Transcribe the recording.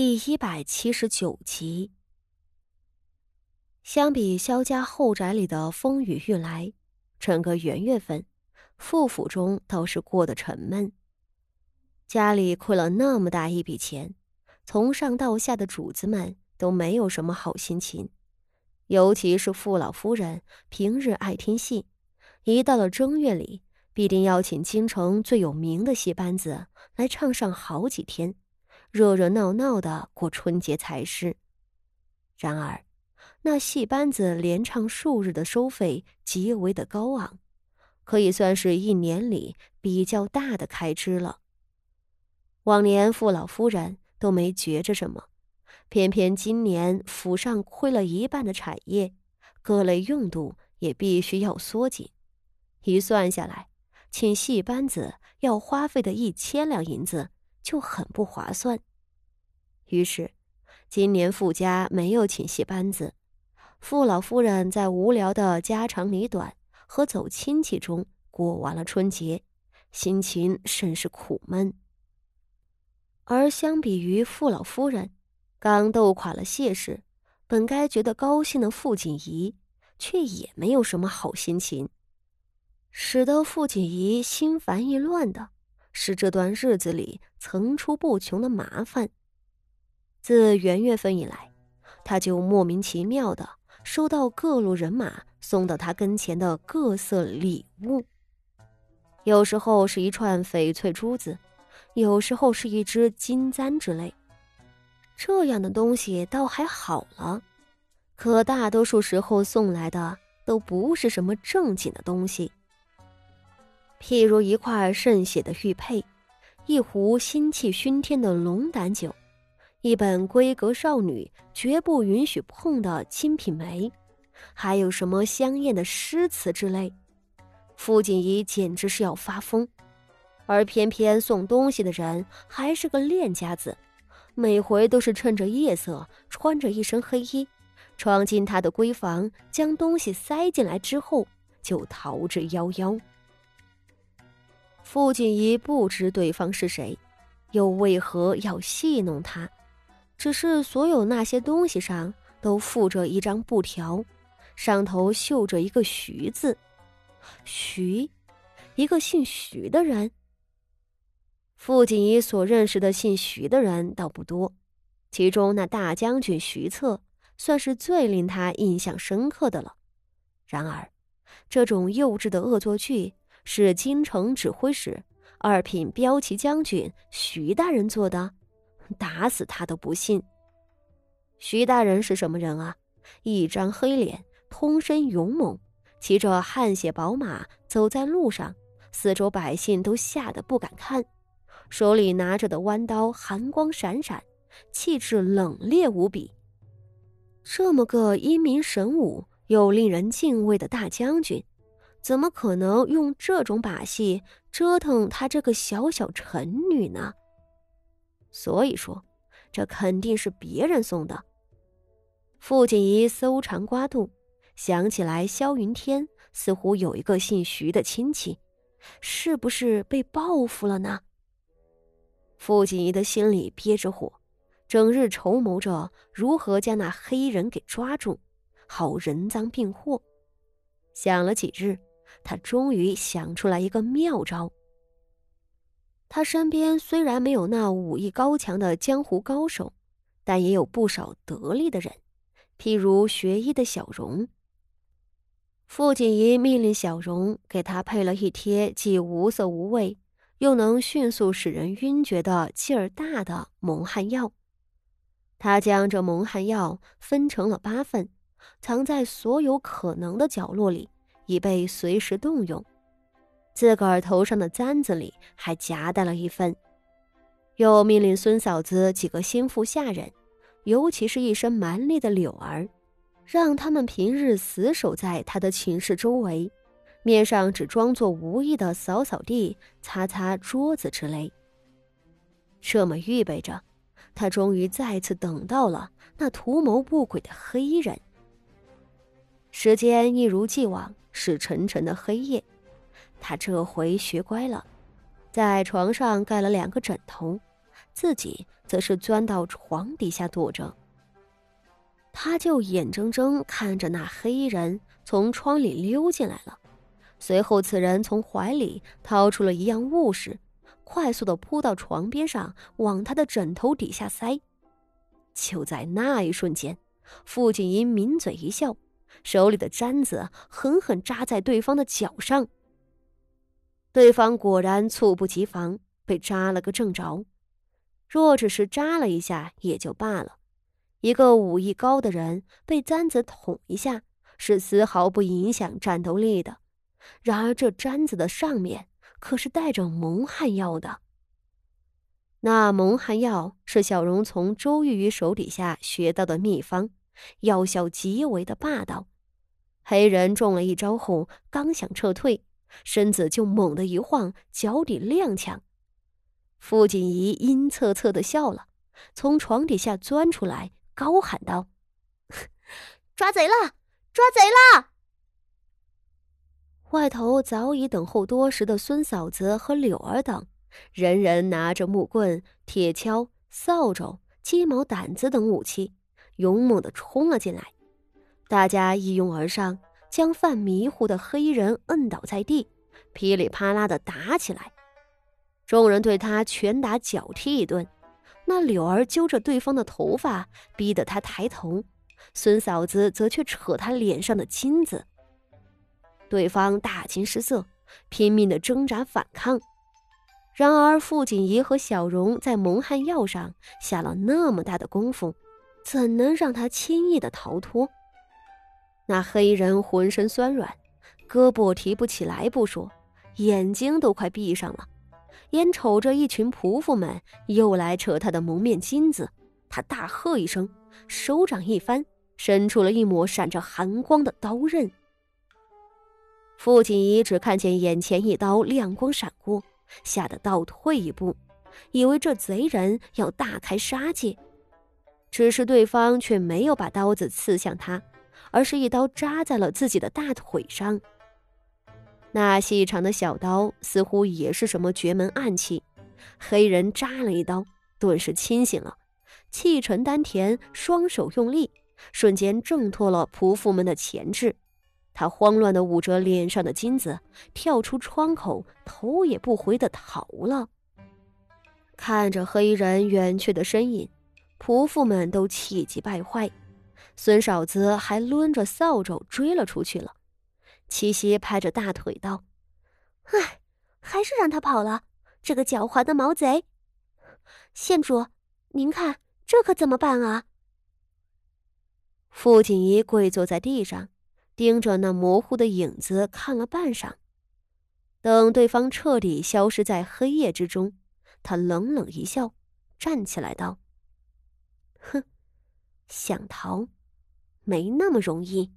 第一百七十九集。相比萧家后宅里的风雨欲来，整个元月份，傅府中倒是过得沉闷。家里亏了那么大一笔钱，从上到下的主子们都没有什么好心情。尤其是傅老夫人，平日爱听戏，一到了正月里，必定要请京城最有名的戏班子来唱上好几天。热热闹闹的过春节才是。然而，那戏班子连唱数日的收费极为的高昂，可以算是一年里比较大的开支了。往年傅老夫人都没觉着什么，偏偏今年府上亏了一半的产业，各类用度也必须要缩紧。一算下来，请戏班子要花费的一千两银子。就很不划算。于是，今年傅家没有请戏班子，傅老夫人在无聊的家长里短和走亲戚中过完了春节，心情甚是苦闷。而相比于傅老夫人刚斗垮了谢氏，本该觉得高兴的傅锦仪，却也没有什么好心情，使得傅锦仪心烦意乱的。是这段日子里层出不穷的麻烦。自元月份以来，他就莫名其妙的收到各路人马送到他跟前的各色礼物，有时候是一串翡翠珠子，有时候是一只金簪之类。这样的东西倒还好了，可大多数时候送来的都不是什么正经的东西。譬如一块渗血的玉佩，一壶腥气熏天的龙胆酒，一本闺阁少女绝不允许碰的《金品梅》，还有什么香艳的诗词之类，傅锦仪简直是要发疯。而偏偏送东西的人还是个练家子，每回都是趁着夜色，穿着一身黑衣，闯进他的闺房，将东西塞进来之后，就逃之夭夭。傅锦仪不知对方是谁，又为何要戏弄他？只是所有那些东西上都附着一张布条，上头绣着一个“徐”字。徐，一个姓徐的人。傅锦仪所认识的姓徐的人倒不多，其中那大将军徐策算是最令他印象深刻的了。然而，这种幼稚的恶作剧。是京城指挥使、二品骠骑将军徐大人做的，打死他都不信。徐大人是什么人啊？一张黑脸，通身勇猛，骑着汗血宝马走在路上，四周百姓都吓得不敢看。手里拿着的弯刀寒光闪闪，气质冷冽无比。这么个英明神武又令人敬畏的大将军。怎么可能用这种把戏折腾他这个小小臣女呢？所以说，这肯定是别人送的。傅锦仪搜肠刮肚，想起来萧云天似乎有一个姓徐的亲戚，是不是被报复了呢？傅锦仪的心里憋着火，整日筹谋着如何将那黑人给抓住，好人赃并获。想了几日。他终于想出来一个妙招。他身边虽然没有那武艺高强的江湖高手，但也有不少得力的人，譬如学医的小荣。傅锦仪命令小荣给他配了一贴既无色无味，又能迅速使人晕厥的劲儿大的蒙汗药。他将这蒙汗药分成了八份，藏在所有可能的角落里。以备随时动用，自个儿头上的簪子里还夹带了一份，又命令孙嫂子几个心腹下人，尤其是一身蛮力的柳儿，让他们平日死守在他的寝室周围，面上只装作无意的扫扫地、擦擦桌子之类。这么预备着，他终于再次等到了那图谋不轨的黑衣人。时间一如既往。是沉沉的黑夜，他这回学乖了，在床上盖了两个枕头，自己则是钻到床底下躲着。他就眼睁睁看着那黑衣人从窗里溜进来了，随后此人从怀里掏出了一样物事，快速的扑到床边上，往他的枕头底下塞。就在那一瞬间，傅锦仪抿嘴一笑，手里的簪子狠狠扎在对方的脚上。对方果然猝不及防，被扎了个正着。若只是扎了一下也就罢了，一个武艺高的人被簪子捅一下，是丝毫不影响战斗力的。然而这簪子的上面可是带着蒙汗药的。那蒙汗药是小荣从周玉玉手底下学到的秘方，药效极为的霸道。黑人中了一招后，刚想撤退，身子就猛地一晃，脚底踉跄。傅锦仪阴恻恻的笑了，从床底下钻出来，高喊道：“抓贼了！抓贼了！”外头早已等候多时的孙嫂子和柳儿等。人人拿着木棍、铁锹、扫帚、鸡毛掸子等武器，勇猛地冲了进来。大家一拥而上，将犯迷糊的黑衣人摁倒在地，噼里啪啦地打起来。众人对他拳打脚踢一顿，那柳儿揪着对方的头发，逼得他抬头；孙嫂子则却扯他脸上的金子。对方大惊失色，拼命地挣扎反抗。然而，傅锦仪和小荣在蒙汗药上下了那么大的功夫，怎能让他轻易的逃脱？那黑人浑身酸软，胳膊提不起来不说，眼睛都快闭上了。眼瞅着一群仆妇们又来扯他的蒙面巾子，他大喝一声，手掌一翻，伸出了一抹闪着寒光的刀刃。傅锦仪只看见眼前一刀亮光闪过。吓得倒退一步，以为这贼人要大开杀戒，只是对方却没有把刀子刺向他，而是一刀扎在了自己的大腿上。那细长的小刀似乎也是什么绝门暗器，黑人扎了一刀，顿时清醒了，气沉丹田，双手用力，瞬间挣脱了仆妇们的钳制。他慌乱的捂着脸上的金子，跳出窗口，头也不回的逃了。看着黑衣人远去的身影，仆妇们都气急败坏。孙嫂子还抡着扫帚追了出去了。七夕拍着大腿道：“唉，还是让他跑了，这个狡猾的毛贼！县主，您看这可怎么办啊？”傅锦仪跪坐在地上。盯着那模糊的影子看了半晌，等对方彻底消失在黑夜之中，他冷冷一笑，站起来道：“哼，想逃，没那么容易。”